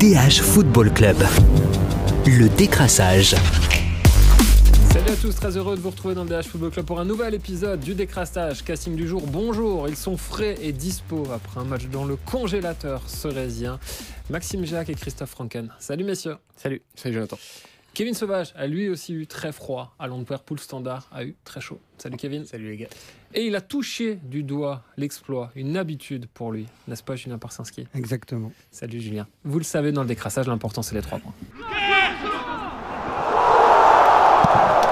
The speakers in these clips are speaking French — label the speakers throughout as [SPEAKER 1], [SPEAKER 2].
[SPEAKER 1] DH Football Club. Le décrassage.
[SPEAKER 2] Salut à tous, très heureux de vous retrouver dans le DH Football Club pour un nouvel épisode du décrassage. Casting du jour, bonjour, ils sont frais et dispo après un match dans le congélateur cerésien. Maxime Jacques et Christophe Franken. Salut messieurs.
[SPEAKER 3] Salut, salut Jonathan.
[SPEAKER 2] Kevin Sauvage a lui aussi eu très froid à Pool Standard, a eu très chaud. Salut Kevin.
[SPEAKER 3] Salut les gars.
[SPEAKER 2] Et il a touché du doigt l'exploit, une habitude pour lui, n'est-ce pas Julien Parsinski?
[SPEAKER 4] Exactement.
[SPEAKER 2] Salut Julien. Vous le savez, dans le décrassage, l'important c'est les trois points.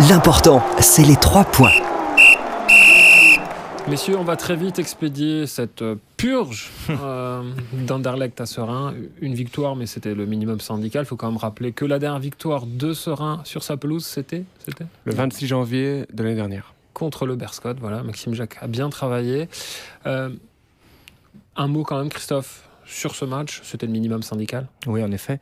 [SPEAKER 1] L'important, c'est les trois points.
[SPEAKER 2] Messieurs, on va très vite expédier cette purge euh, d'Anderlecht à Serein. Une victoire, mais c'était le minimum syndical. Il faut quand même rappeler que la dernière victoire de Serein sur sa pelouse, c'était
[SPEAKER 3] Le 26 janvier de l'année dernière.
[SPEAKER 2] Contre le Berscott, voilà. Maxime Jacques a bien travaillé. Euh, un mot quand même, Christophe, sur ce match, c'était le minimum syndical?
[SPEAKER 5] Oui, en effet.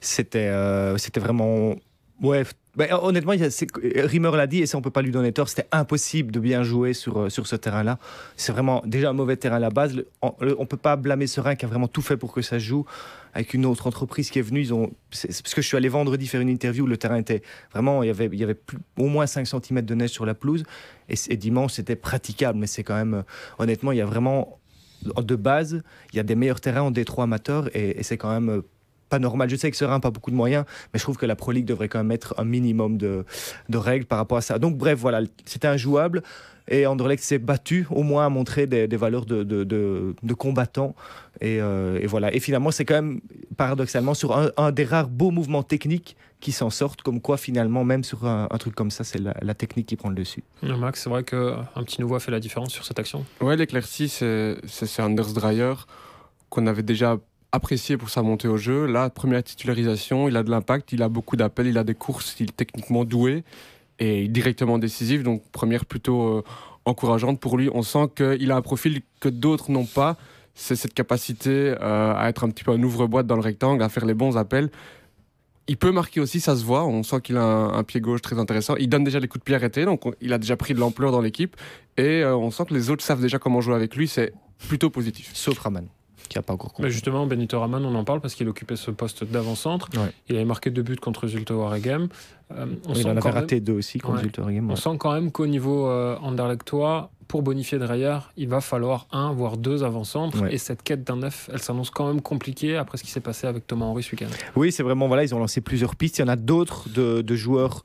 [SPEAKER 5] C'était c'était vraiment Ouais, ben, honnêtement, Rimmer l'a dit et ça on peut pas lui donner tort. C'était impossible de bien jouer sur, euh, sur ce terrain-là. C'est vraiment déjà un mauvais terrain à la base. On, ne peut pas blâmer Serein qui a vraiment tout fait pour que ça joue. Avec une autre entreprise qui est venue, ils parce que je suis allé vendredi faire une interview. Le terrain était vraiment, il y avait, il y avait au moins 5 cm de neige sur la pelouse et, dimanche c'était praticable. Mais c'est quand même, euh, honnêtement, il y a vraiment de base, il y a des meilleurs terrains en Détroit amateur et, c'est quand même euh, pas normal. Je sais que Serein n'a pas beaucoup de moyens, mais je trouve que la Pro League devrait quand même mettre un minimum de, de règles par rapport à ça. Donc bref, voilà, c'était injouable. Et Anderlecht s'est battu, au moins à montrer des, des valeurs de, de, de, combattants. Et, euh, et, voilà. Et finalement, c'est quand même, paradoxalement, sur un, des rares beaux mouvements techniques qui s'en sortent, comme quoi finalement, même sur un, truc comme ça, c'est la, technique qui prend le dessus.
[SPEAKER 2] Max, c'est vrai qu'un petit nouveau a fait la différence sur cette action?
[SPEAKER 3] Ouais, l'éclaircie, c'est Anders Dreyer qu'on avait déjà apprécié pour sa montée au jeu. Là, première titularisation, il a de l'impact, il a beaucoup d'appels, il a des courses, il est techniquement doué et directement décisif. Donc, première plutôt euh, encourageante pour lui. On sent qu'il a un profil que d'autres n'ont pas. C'est cette capacité euh, à être un petit peu un ouvre-boîte dans le rectangle, à faire les bons appels. Il peut marquer aussi, ça se voit. On sent qu'il a un, pied gauche très intéressant. Il donne déjà des coups de pied arrêtés, donc il a déjà pris de l'ampleur dans l'équipe. Et euh, on sent que les autres savent déjà comment jouer avec lui. C'est plutôt positif.
[SPEAKER 5] Sauf Raman qui a pas encore
[SPEAKER 2] Mais justement, Benito Raman, on en parle parce qu'il occupait ce poste d'avant-centre. Il avait marqué deux buts contre Zulte Waregem.
[SPEAKER 5] Euh, il en avait raté deux aussi contre Zulte Waregem.
[SPEAKER 2] On sent quand même qu'au niveau euh, Anderlechtois, pour bonifier derrière, il va falloir un, voire deux avant-centres. Et cette quête d'un neuf, elle s'annonce quand même compliquée après ce qui s'est passé avec Thomas Henry ce week-end.
[SPEAKER 5] Oui, c'est vraiment, voilà, ils ont lancé plusieurs pistes. Il y en a d'autres de, joueurs,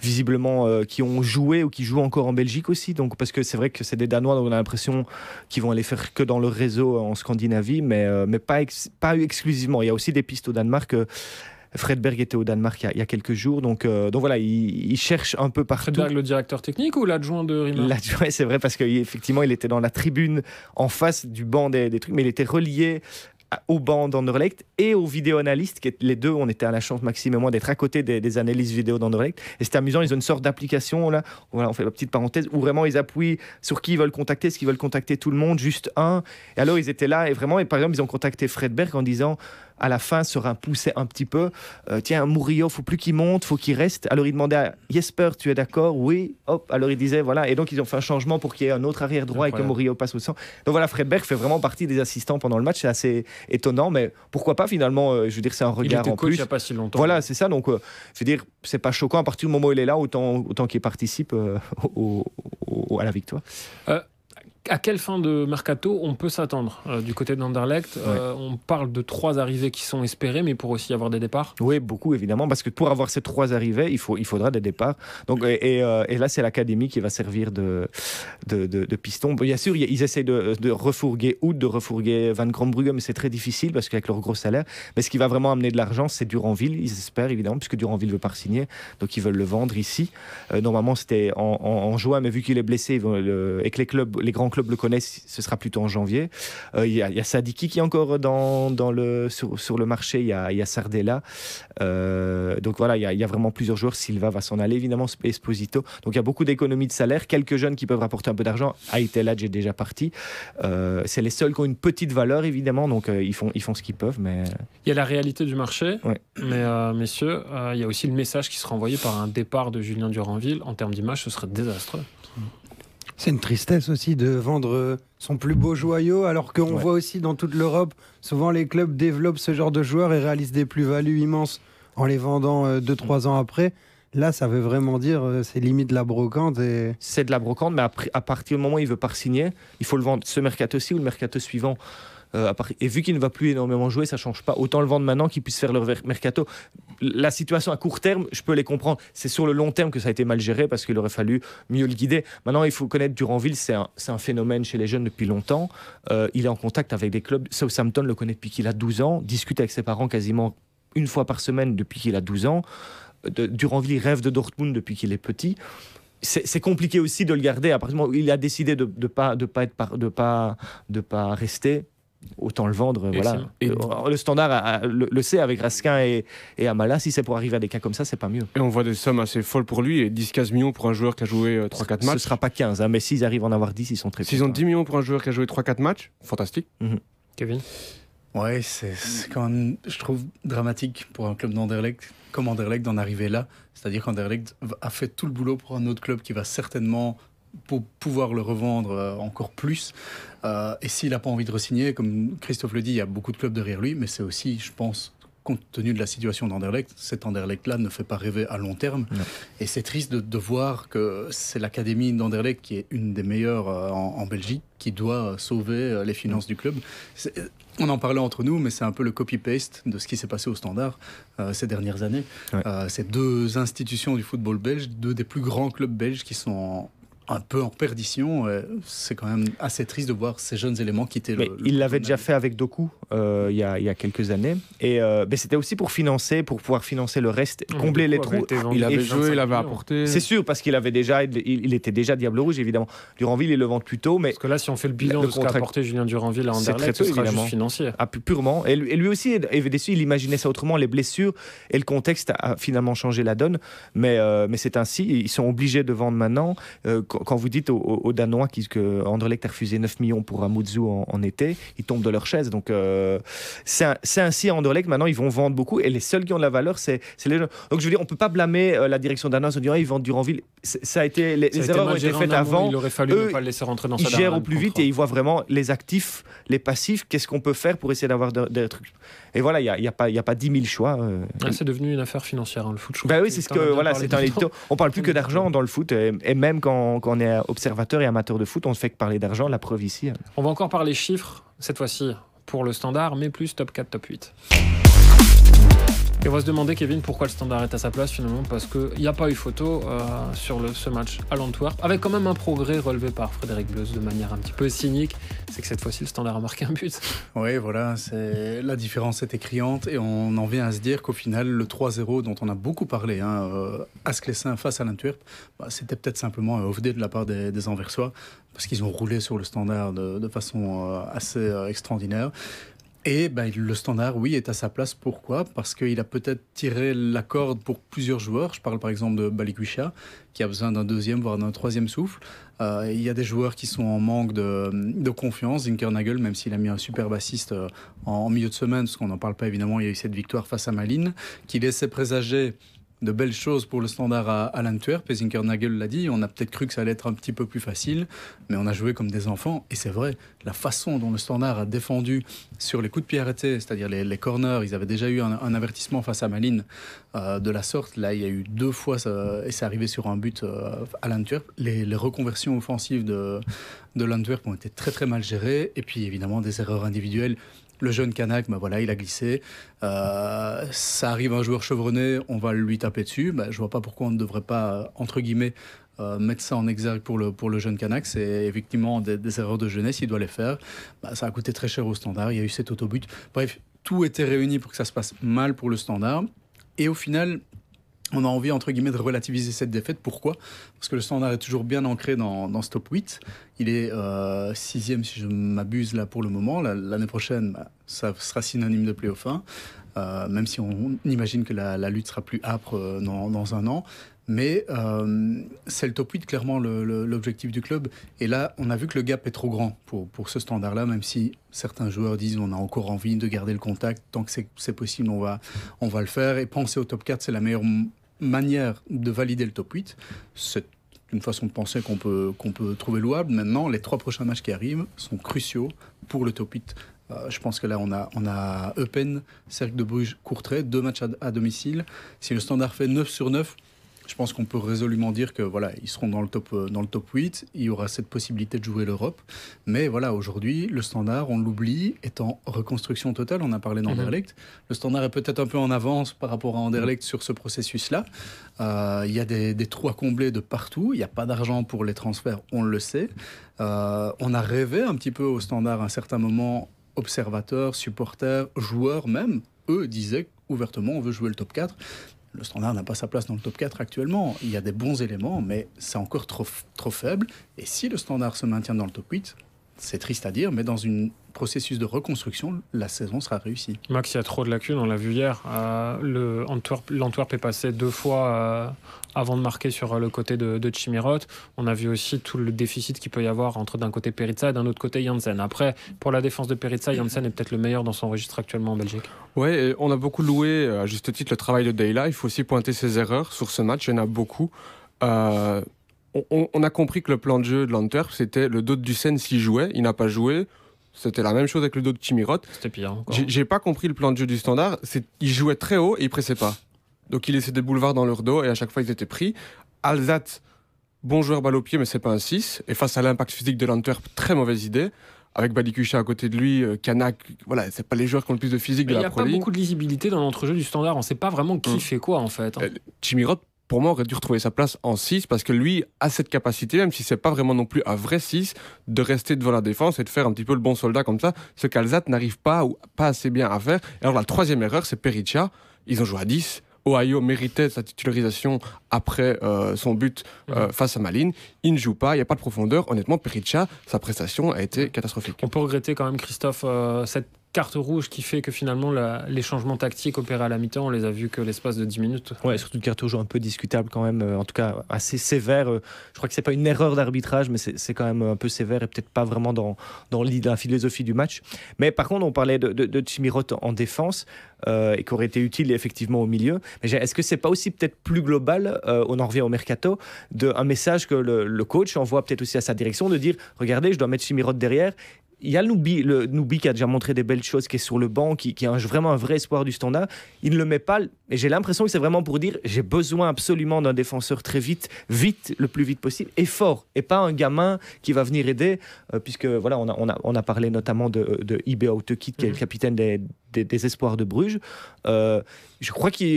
[SPEAKER 5] visiblement, euh, qui ont joué ou qui jouent encore en Belgique aussi. Donc, parce que c'est vrai que c'est des Danois, donc on a l'impression qu'ils vont aller faire que dans le réseau en Scandinavie, mais, euh, mais pas, pas exclusivement. Il y a aussi des pistes au Danemark. Euh, Fredberg était au Danemark il y a, quelques jours. Donc, euh, donc voilà, il, cherche un peu partout.
[SPEAKER 2] Fredberg, le directeur technique ou l'adjoint de Riemann
[SPEAKER 5] L'adjoint, c'est vrai, parce qu'effectivement, il était dans la tribune en face du banc des, des trucs, mais il était relié au banc d'Anderlecht et aux vidéo-analystes, qui les deux, on était à la chance, Maxime et moi, d'être à côté des, analyses vidéo d'Anderlecht. Et c'était amusant, ils ont une sorte d'application, là, voilà, on fait la petite parenthèse, où vraiment ils appuient sur qui ils veulent contacter, est-ce qu'ils veulent contacter tout le monde, juste un. Et alors ils étaient là, et vraiment, et par exemple, ils ont contacté Fredberg en disant à la fin un poussé un petit peu. Euh, tiens, Murillo, faut plus qu'il monte, faut qu'il reste. Alors il demandait à Jesper, tu es d'accord? Oui. Hop. Alors il disait voilà. Et donc ils ont fait un changement pour qu'il y ait un autre arrière droit et que Murillo passe au centre. Donc voilà, Fredberg fait vraiment partie des assistants pendant le match. C'est assez étonnant, mais pourquoi pas finalement euh, Je veux dire, c'est un regard
[SPEAKER 2] il
[SPEAKER 5] en plus. Il
[SPEAKER 2] a pas si longtemps.
[SPEAKER 5] Voilà, c'est ça. Donc euh, je veux dire, c'est pas choquant à partir du moment où il est là, autant autant qu'il participe à la victoire
[SPEAKER 2] à quelle fin de mercato on peut s'attendre euh, du côté d'Anderlecht? Euh, On parle de trois arrivées qui sont espérées, mais pour aussi avoir des départs?
[SPEAKER 5] Oui, beaucoup évidemment, parce que pour avoir ces trois arrivées, il, faut, il faudra des départs. Donc, et, euh, là, c'est l'académie qui va servir de, de, piston. Bien sûr, ils essayent de, de refourguer ou de refourguer Van Grombrugge, mais c'est très difficile parce qu'avec leur gros salaire. Mais ce qui va vraiment amener de l'argent, c'est Duranville, ils espèrent évidemment, puisque Duranville veut pas signer, donc ils veulent le vendre ici. normalement, c'était en, juin, mais vu qu'il est blessé, et que les clubs, les grands club le connaissent, ce sera plutôt en janvier. Euh, il y, a Sadiki qui est encore dans, dans le, sur, sur, le marché, il y a, y a Sardella. Euh, donc voilà, il y, a, vraiment plusieurs joueurs. Silva va s'en aller, évidemment, Esposito. Donc il y a beaucoup d'économies de salaire. Quelques jeunes qui peuvent rapporter un peu d'argent. Aiteladj est déjà parti. Euh, c'est les seuls qui ont une petite valeur, évidemment. Donc ils, font, ils font ce qu'ils peuvent. Mais...
[SPEAKER 2] Il y a la réalité du marché. Mais messieurs, il y a aussi le message qui sera envoyé par un départ de Julien Duranville. En termes d'image, ce serait désastreux.
[SPEAKER 4] C'est une tristesse aussi de vendre son plus beau joyau, alors qu'on voit aussi dans toute l'Europe, souvent les clubs développent ce genre de joueurs et réalisent des plus-values immenses en les vendant 2-3 ans après. Là, ça veut vraiment dire, euh, c'est limite de la brocante. Et...
[SPEAKER 5] C'est de la brocante, mais à, partir du moment où il veut pas signer, il faut le vendre ce mercato-ci ou le mercato suivant? Euh, et vu qu'il ne va plus énormément jouer, ça change pas. Autant le vendre maintenant qu'il puisse faire le mercato. La situation à court terme, je peux les comprendre. C'est sur le long terme que ça a été mal géré parce qu'il aurait fallu mieux le guider. Maintenant, il faut connaître Duranville, c'est un, phénomène chez les jeunes depuis longtemps. Euh, il est en contact avec des clubs. Southampton le connaît depuis qu'il a 12 ans, discute avec ses parents quasiment une fois par semaine depuis qu'il a 12 ans. Duranville rêve de Dortmund depuis qu'il est petit. C'est compliqué aussi de le garder. À partir du moment où il a décidé de ne pas rester, autant le vendre. voilà. Et le standard le, sait avec Raskin et, et Amala. Si c'est pour arriver à des cas comme ça, c'est pas mieux.
[SPEAKER 3] Et on voit des sommes assez folles pour lui et 10-15 millions pour un joueur qui a joué 3-4 euh, matchs.
[SPEAKER 5] Ce sera pas 15, hein, mais s'ils arrivent à en avoir 10, ils sont très
[SPEAKER 3] S'ils ont 10 millions pour un joueur qui a joué 3-4 matchs, fantastique.
[SPEAKER 2] Mhm. Kevin
[SPEAKER 6] Ouais, c'est quand même, je trouve, dramatique pour un club d'Anderlecht comme Anderlecht d'en arriver là. C'est-à-dire qu'Anderlecht a fait tout le boulot pour un autre club qui va certainement pour pouvoir le revendre euh, encore plus. Euh, et s'il n'a pas envie de re-signer, comme Christophe le dit, il y a beaucoup de clubs derrière lui, mais c'est aussi, je pense, compte tenu de la situation d'Anderlecht, cet Anderlecht-là ne fait pas rêver à long terme. Et c'est triste de, voir que c'est l'académie d'Anderlecht qui est une des meilleures euh, en, Belgique qui doit sauver les finances du club. On en parlait entre nous, mais c'est un peu le copy-paste de ce qui s'est passé au Standard euh, ces dernières années. ces deux institutions du football belge, deux des plus grands clubs belges qui sont un peu en perdition. C'est quand même assez triste de voir ces jeunes éléments quitter
[SPEAKER 5] mais
[SPEAKER 6] le.
[SPEAKER 5] il l'avait déjà fait avec Doku euh, il, y a, il, y a, quelques années. Et euh, c'était aussi pour financer, pour pouvoir financer le reste, combler les trous.
[SPEAKER 3] Il avait joué, il avait apporté.
[SPEAKER 5] C'est sûr, parce qu'il avait déjà, il, était déjà Diable Rouge, évidemment. Duranville, il le vend plus tôt. Mais
[SPEAKER 2] parce que là, si on fait le bilan de ce qu'a apporté Julien Duranville à Anderlecht, ce sera juste financier.
[SPEAKER 5] Ah, purement. Et lui, aussi est déçu. Il imaginait ça autrement. Les blessures et le contexte a finalement changé la donne. Mais, euh, mais c'est ainsi. Ils sont obligés de vendre maintenant. Quand vous dites au aux, Danois qui, que Anderlecht a refusé 9 millions pour Amuzu en, été, ils tombent de leur chaise. Donc euh, c'est ainsi à Anderlecht. Maintenant, ils vont vendre beaucoup et les seuls qui ont de la valeur, c'est les jeunes. Donc je veux dire, on peut pas blâmer euh, la direction danoise en disant ah, ils vendent Duranville. Ça a été les, erreurs ont été faites avant.
[SPEAKER 2] Il aurait fallu ne pas le laisser rentrer dans
[SPEAKER 5] Ils gèrent au plus vite et ils voient vraiment les actifs, les passifs. Qu'est-ce qu'on peut faire pour essayer d'avoir des trucs? Et voilà, il n'y a, y a, pas, y a pas 10 000 choix. Euh.
[SPEAKER 2] Ah, c'est devenu une affaire financière, hein, le foot.
[SPEAKER 5] Bah oui, c'est ce que voilà, c'est un On parle plus que d'argent dans le foot et, même quand, quand on est observateur et amateur de foot, on ne fait que parler d'argent, la preuve ici.
[SPEAKER 2] On va encore parler chiffres, cette fois-ci, pour le standard, mais plus top 4, top 8. Et on va se demander, Kevin, pourquoi le standard est à sa place finalement, parce qu'il n'y a pas eu photo euh, sur ce match à l'Antwerp, avec quand même un progrès relevé par Frédéric Bleus de manière un petit peu cynique, c'est que cette fois-ci le standard a marqué un but.
[SPEAKER 6] Oui, voilà, la différence était criante et on en vient à se dire qu'au final, le 3-0 dont on a beaucoup parlé, hein, euh, face à l'Antwerp, bah, c'était peut-être simplement un off de la part des, Anversois, parce qu'ils ont roulé sur le standard de, de façon euh, assez euh, extraordinaire. Et ben, le standard, oui, est à sa place. Pourquoi? Parce qu'il a peut-être tiré la corde pour plusieurs joueurs. Je parle par exemple de Balikwisha, qui a besoin d'un deuxième, voire d'un troisième souffle. Euh, il y a des joueurs qui sont en manque de, de confiance. Zinkernagel, même s'il a mis un super bassiste euh, en, milieu de semaine, parce qu'on n'en parle pas évidemment, il y a eu cette victoire face à Malines, qui laissait présager de belles choses pour le standard à, à l'Antwerp. Et Zinkernagel l'a dit, on a peut-être cru que ça allait être un petit peu plus facile, mais on a joué comme des enfants. Et c'est vrai, la façon dont le standard a défendu sur les coups de pied arrêtés, c'est-à-dire les, corners, ils avaient déjà eu un, avertissement face à Malines euh, de la sorte. Là, il y a eu deux fois, et c'est arrivé sur un but euh, à l'Antwerp. Les, les, reconversions offensives de, de l'Antwerp ont été très très mal gérées. Et puis évidemment, des erreurs individuelles le jeune Kanak, ben voilà, il a glissé. Euh, ça arrive un joueur chevronné, on va lui taper dessus. Ben, je vois pas pourquoi on ne devrait pas, entre guillemets, euh, mettre ça en exergue pour le, pour le jeune Kanak. C'est effectivement des, erreurs de jeunesse, il doit les faire. Ben, ça a coûté très cher au standard, il y a eu cet autobut. Bref, tout était réuni pour que ça se passe mal pour le standard. Et au final, on a envie, entre guillemets, de relativiser cette défaite. Pourquoi? Parce que le standard est toujours bien ancré dans, dans ce top 8. Il est euh, sixième, si je m'abuse, là, pour le moment. L'année prochaine, bah, ça sera synonyme de playoff 1. Euh, même si on imagine que la, lutte sera plus âpre euh, dans, un an. Mais c'est le top 8, clairement, l'objectif du club. Et là, on a vu que le gap est trop grand pour, pour ce standard-là, même si certains joueurs disent on a encore envie de garder le contact. Tant que c'est possible, on va, on va le faire. Et penser au top 4, c'est la meilleure manière de valider le top 8, c'est une façon de penser qu'on peut, trouver louable. Maintenant, les trois prochains matchs qui arrivent sont cruciaux pour le top 8. Euh, je pense que là, on a, on a Eupen, Cercle de Bruges, Courtrai, deux matchs à, à domicile. Si le standard fait 9 sur 9, je pense qu'on peut résolument dire que voilà, ils seront dans le top euh, dans le top 8, il y aura cette possibilité de jouer l'Europe. Mais voilà, aujourd'hui, le standard, on l'oublie, est en reconstruction totale, on a parlé d'Anderlecht. Le standard est peut-être un peu en avance par rapport à Anderlecht sur ce processus-là. Euh, il y a des, des trous à combler de partout, il n'y a pas d'argent pour les transferts, on le sait. Euh, on a rêvé un petit peu au standard à un certain moment, observateurs, supporters, joueurs même, eux disaient ouvertement on veut jouer le top 4. Le standard n'a pas sa place dans le top 4 actuellement. Il y a des bons éléments, mais c'est encore trop, faible. Et si le standard se maintient dans le top 8, c'est triste à dire, mais dans un processus de reconstruction, la saison sera réussie.
[SPEAKER 2] Max, il y a trop de lacunes, on l'a vu hier. Euh, le Antwerp, L'Antwerp est passé deux fois euh, avant de marquer sur le côté de, de Chimirot. On a vu aussi tout le déficit qu'il peut y avoir entre d'un côté Peritza et d'un autre côté Janssen. Après, pour la défense de Peritza, Janssen est peut-être le meilleur dans son registre actuellement en Belgique.
[SPEAKER 3] Ouais, on a beaucoup loué à juste titre le travail de Deyla. Il faut aussi pointer ses erreurs sur ce match. Il y en a beaucoup. Euh, on, on, a compris que le plan de jeu de l'Antwerp, c'était le dos du Seine s'il jouait. Il n'a pas joué. C'était la même chose avec le dos de Chimirot.
[SPEAKER 2] C'était pire.
[SPEAKER 3] J'ai pas compris le plan de jeu du standard. Il jouait très haut et il pressait pas. Donc il laissait des boulevards dans leur dos et à chaque fois ils étaient pris. Alzat, bon joueur balle au pied, mais c'est pas un 6. Et face à l'impact physique de l'Antwerp, très mauvaise idée. Avec Badikucha à côté de lui, euh, Kanak, voilà, c'est pas les joueurs qui ont le plus de physique
[SPEAKER 2] mais
[SPEAKER 3] de
[SPEAKER 2] la
[SPEAKER 3] la
[SPEAKER 2] Pro Il n'y a pas beaucoup de lisibilité dans l'entrejeu du standard. On sait pas vraiment qui mmh. fait quoi en fait. Hein.
[SPEAKER 3] Euh, Chimirot, pour moi, aurait dû retrouver sa place en 6 parce que lui a cette capacité, même si c'est pas vraiment non plus un vrai 6, de rester devant la défense et de faire un petit peu le bon soldat comme ça, ce qu'Alzat n'arrive pas ou pas assez bien à faire. Et alors la troisième erreur, c'est Pericha. Ils ont joué à 10. Ohio méritait sa titularisation après euh, son but euh, mmh. face à Malines. Il ne joue pas, il n'y a pas de profondeur. Honnêtement, Pericha, sa prestation a été catastrophique.
[SPEAKER 2] On peut regretter quand même, Christophe, euh, cette carte rouge qui fait que finalement les changements tactiques opérés à la mi-temps, on les a vus que l'espace de 10 minutes.
[SPEAKER 5] Ouais, surtout une carte rouge un peu discutable quand même, euh, en tout cas assez sévère. Euh, je crois que c'est pas une erreur d'arbitrage, mais c'est quand même un peu sévère et peut-être pas vraiment dans, dans la philosophie du match. Mais par contre, on parlait de, de, Chimirot en défense euh, et qui aurait été utile effectivement au milieu. Mais est-ce que c'est pas aussi peut-être plus global, on en revient au mercato, de un message que le, le coach envoie peut-être aussi à sa direction de dire regardez, je dois mettre Chimirot derrière il y a le Noubi, le Noubi qui a déjà montré des belles choses, qui est sur le banc, qui, qui est un, vraiment un vrai espoir du standard. Il ne le met pas, et j'ai l'impression que c'est vraiment pour dire j'ai besoin absolument d'un défenseur très vite, vite, le plus vite possible, et fort, et pas un gamin qui va venir aider, euh, puisque voilà, on a, on, a, on a parlé notamment de, de Ibe Autekit, qui est le capitaine des, des, des, espoirs de Bruges. Euh, je crois qu'il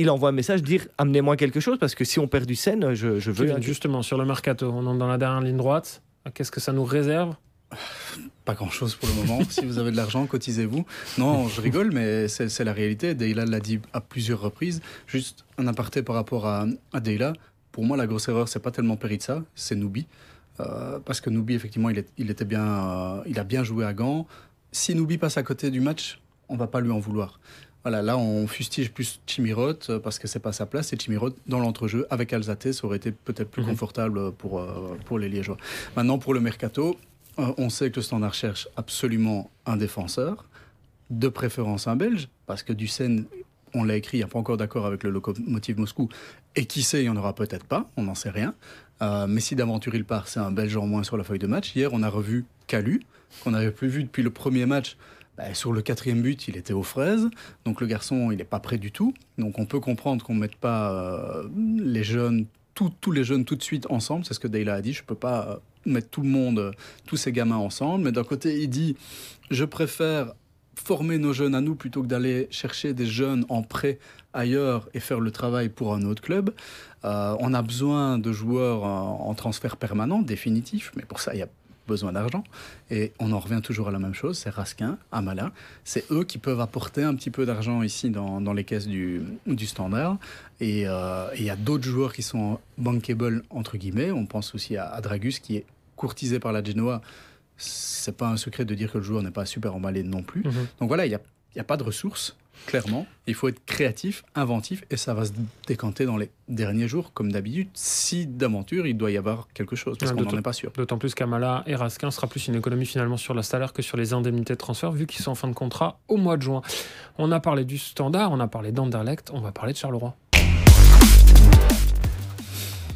[SPEAKER 5] il envoie un message dire amenez-moi quelque chose, parce que si on perd du Seine, je, je veux.
[SPEAKER 2] Justement, sur le mercato, on entre dans la dernière ligne droite. Qu'est-ce que ça nous réserve?
[SPEAKER 6] Pas grand chose pour le moment. si vous avez de l'argent, cotisez-vous. Non, je rigole, mais c'est la réalité. Deila l'a dit à plusieurs reprises. Juste un aparté par rapport à, à Deila. Pour moi, la grosse erreur, c'est pas tellement Peritza, c'est Noubi. Euh, parce que Noubi, effectivement, il, est, il, était bien, euh, il a bien joué à Gand. Si Noubi passe à côté du match, on va pas lui en vouloir. Voilà, là, on fustige plus Chimirot euh, parce que c'est pas sa place. Et Chimirot, dans l'entrejeu, avec Alzate, ça aurait été peut-être plus mmh. confortable pour, euh, pour les Liégeois. Maintenant, pour le mercato, euh, on sait que le Standard cherche absolument un défenseur, de préférence un Belge, parce que Dussen, on l'a écrit, il n'y a pas encore d'accord avec le locomotive Moscou, et qui sait, il n'y en aura peut-être pas, on n'en sait rien. Euh, mais si d'aventure il part, c'est un Belge en moins sur la feuille de match. Hier, on a revu Calu, qu'on n'avait plus vu depuis le premier match. Bah, sur le quatrième but, il était aux fraises. Donc le garçon, il n'est pas prêt du tout. Donc on peut comprendre qu'on ne mette pas euh, les jeunes, tous les jeunes tout de suite ensemble. C'est ce que Deyla a dit. Je ne peux pas mettre tout le monde, tous ces gamins ensemble. Mais d'un côté, il dit, je préfère former nos jeunes à nous plutôt que d'aller chercher des jeunes en prêt ailleurs et faire le travail pour un autre club. Euh, on a besoin de joueurs en, en, transfert permanent, définitif, mais pour ça, il y a besoin d'argent. Et on en revient toujours à la même chose, c'est Raskin, Amala. C'est eux qui peuvent apporter un petit peu d'argent ici dans, les caisses du, du standard. Et il euh, y a d'autres joueurs qui sont bankable, entre guillemets. On pense aussi à Dragus, qui est courtisé par la Genoa, c'est pas un secret de dire que le joueur n'est pas super emballé non plus. Mm -hmm. Donc voilà, il n'y a, y a, pas de ressources, clairement. Il faut être créatif, inventif, et ça va se décanter dans les derniers jours, comme d'habitude. Si d'aventure, il doit y avoir quelque chose, parce qu'on n'en est pas sûr.
[SPEAKER 2] D'autant plus qu'Amala et Raskin sera plus une économie finalement sur la salaire que sur les indemnités de transfert, vu qu'ils sont en fin de contrat au mois de juin. On a parlé du standard, on a parlé d'Anderlecht, on va parler de Charleroi.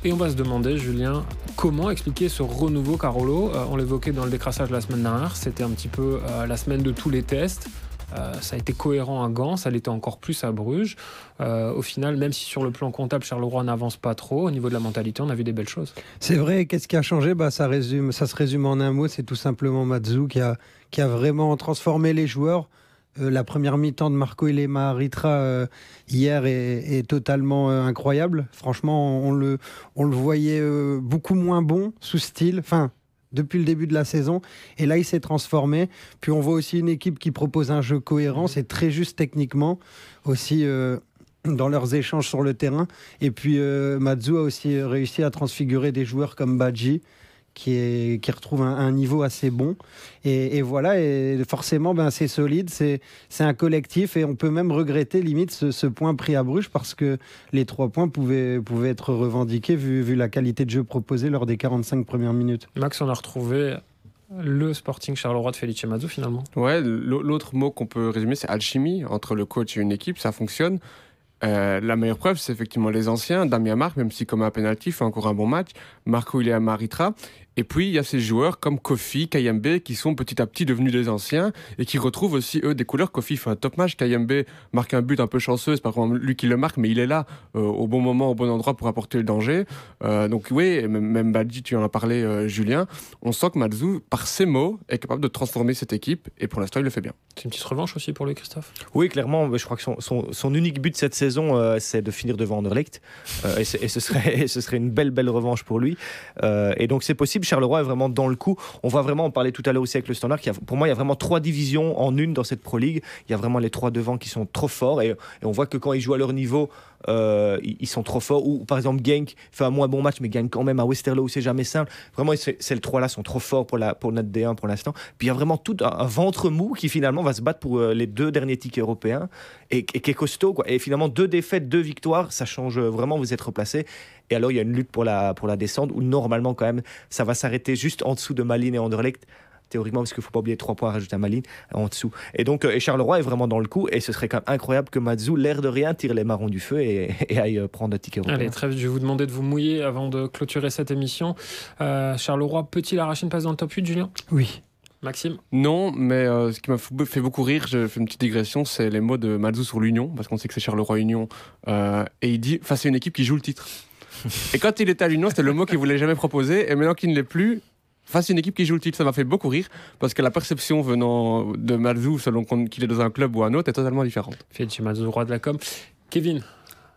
[SPEAKER 2] Et on va se demander, Julien, comment expliquer ce renouveau Carolo euh, On l'évoquait dans le décrassage la semaine dernière, c'était un petit peu euh, la semaine de tous les tests. Euh, ça a été cohérent à Gand, ça l'était encore plus à Bruges. Au final, même si sur le plan comptable, Charleroi n'avance pas trop, au niveau de la mentalité, on a vu des belles choses.
[SPEAKER 4] C'est vrai, qu'est-ce qui a changé? Bah, ça, se résume en un mot, c'est tout simplement Matsu qui a vraiment transformé les joueurs. Euh, la première mi-temps de Marco Ilema Ritra euh, hier est, totalement euh, incroyable. Franchement, on le, on le voyait beaucoup moins bon sous style. Enfin, depuis le début de la saison. Et là, il s'est transformé. Puis on voit aussi une équipe qui propose un jeu cohérent. C'est très juste techniquement. Aussi. dans leurs échanges sur le terrain. Et puis Matsu a aussi réussi à transfigurer des joueurs comme Badji, qui, est, qui retrouve un, un niveau assez bon. Et, et voilà, et forcément, ben, c'est solide, c'est un collectif, et on peut même regretter limite ce, ce point pris à Bruges, parce que les trois points pouvaient, pouvaient être revendiqués vu, vu la qualité de jeu proposée lors des 45 premières minutes.
[SPEAKER 2] Max, on a retrouvé le Sporting Charleroi de Felice Mazou finalement.
[SPEAKER 3] Ouais, l'au- l'autre mot qu'on peut résumer, c'est alchimie entre le coach et une équipe, ça fonctionne. Euh, la meilleure preuve, c'est effectivement les anciens. Damien Marc, même si comme un penalty, fait encore un bon match. Marco il est à Maritra. Et puis, il y a ces joueurs comme Kofi, Kayembe, qui sont petit à petit devenus des anciens et qui retrouvent aussi, eux, des couleurs. Kofi fait un top match. Kayembe marque un but un peu chanceux. C'est pas vraiment lui qui le marque, mais il est là euh, au bon moment, au bon endroit pour apporter le danger. Euh, donc, oui, et même, Badji, tu en as parlé, euh, Julien. On sent que Mazou, par ses mots, est capable de transformer cette équipe. Et pour l'instant, il le fait bien.
[SPEAKER 2] C'est une petite revanche aussi pour lui, Christophe?
[SPEAKER 5] Oui, clairement, je crois que son, son- son unique but cette saison, euh, c'est de finir devant Anderlecht. Euh, et, ce serait, et ce serait une belle, belle revanche pour lui. Euh, et donc, c'est possible. Charleroi est vraiment dans le coup. On voit vraiment, on parlait tout à l'heure aussi avec le Standard, qu'il y a- pour moi, il y a vraiment trois divisions en une dans cette Pro League. Il y a vraiment les trois devant qui sont trop forts. Et, on voit que quand ils jouent à leur niveau, euh, ils, sont trop forts. Ou par exemple, Genk fait un moins bon match, mais gagne quand même à Westerlo où c'est jamais simple. Vraiment, ces trois-là sont trop forts pour, la, pour notre D1 pour l'instant. Puis il y a vraiment tout un, ventre mou qui finalement va se battre pour euh, les deux derniers tickets européens et, qui est costaud. Et finalement, deux défaites, deux victoires, ça change vraiment, vous êtes replacé. Et alors, il y a une lutte pour la, pour la descente où normalement, quand même, ça va s'arrêter juste en dessous de Malines et Anderlecht. Théoriquement, parce qu'il ne faut pas oublier trois points à rajouter à Malines en dessous. Et donc, euh, et Charleroi est vraiment dans le coup. Et ce serait quand même incroyable que Mazou, l'air de rien, tire les marrons du feu et, et aille euh, prendre un ticket européen.
[SPEAKER 2] Allez, très vite, je vais vous demander de vous mouiller avant de clôturer cette émission. Euh, Charleroi peut-il arracher une place dans le top 8, Julien?
[SPEAKER 4] Oui.
[SPEAKER 2] Maxime?
[SPEAKER 3] Non, mais euh, ce qui m'a fait beaucoup rire, je fais une petite digression, c'est les mots de Mazou sur l'Union, parce qu'on sait que c'est Charleroi Union. Euh, et il dit, face à une équipe qui joue le titre. et quand il était à l'Union, c'était le mot qu'il voulait jamais proposer, et maintenant qu'il ne l'est plus, face à une équipe qui joue le titre, ça m'a fait beaucoup rire, parce que la perception venant de Mazou, selon qu'il est dans un club ou un autre, est totalement différente.
[SPEAKER 2] Felice Mazou, roi de la com. Kevin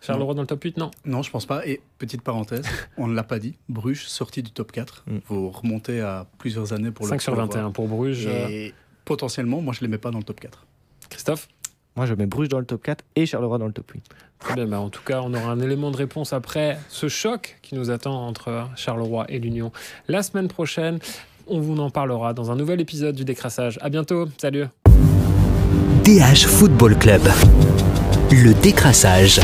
[SPEAKER 2] Charleroi dans le top 8 Non?
[SPEAKER 6] Non, je pense pas. Et petite parenthèse, on ne l'a pas dit, Bruges sorti du top 4.
[SPEAKER 5] Mm.
[SPEAKER 6] Vous remontez à plusieurs années pour
[SPEAKER 2] 5
[SPEAKER 6] le
[SPEAKER 2] sur
[SPEAKER 6] pour le
[SPEAKER 2] 21 pour Bruges.
[SPEAKER 6] voir.
[SPEAKER 2] Euh,
[SPEAKER 6] Et potentiellement, moi, je ne les mets pas dans le top 4.
[SPEAKER 2] Christophe?
[SPEAKER 5] Moi, je mets Bruges dans le top 4 et Charleroi dans le top 8.
[SPEAKER 2] Très bien, bah, en tout cas, on aura un élément de réponse après ce choc qui nous attend entre Charleroi et l'Union. La semaine prochaine, on vous en parlera dans un nouvel épisode du décrassage. À bientôt, salut
[SPEAKER 1] DH Football Club. Le décrassage.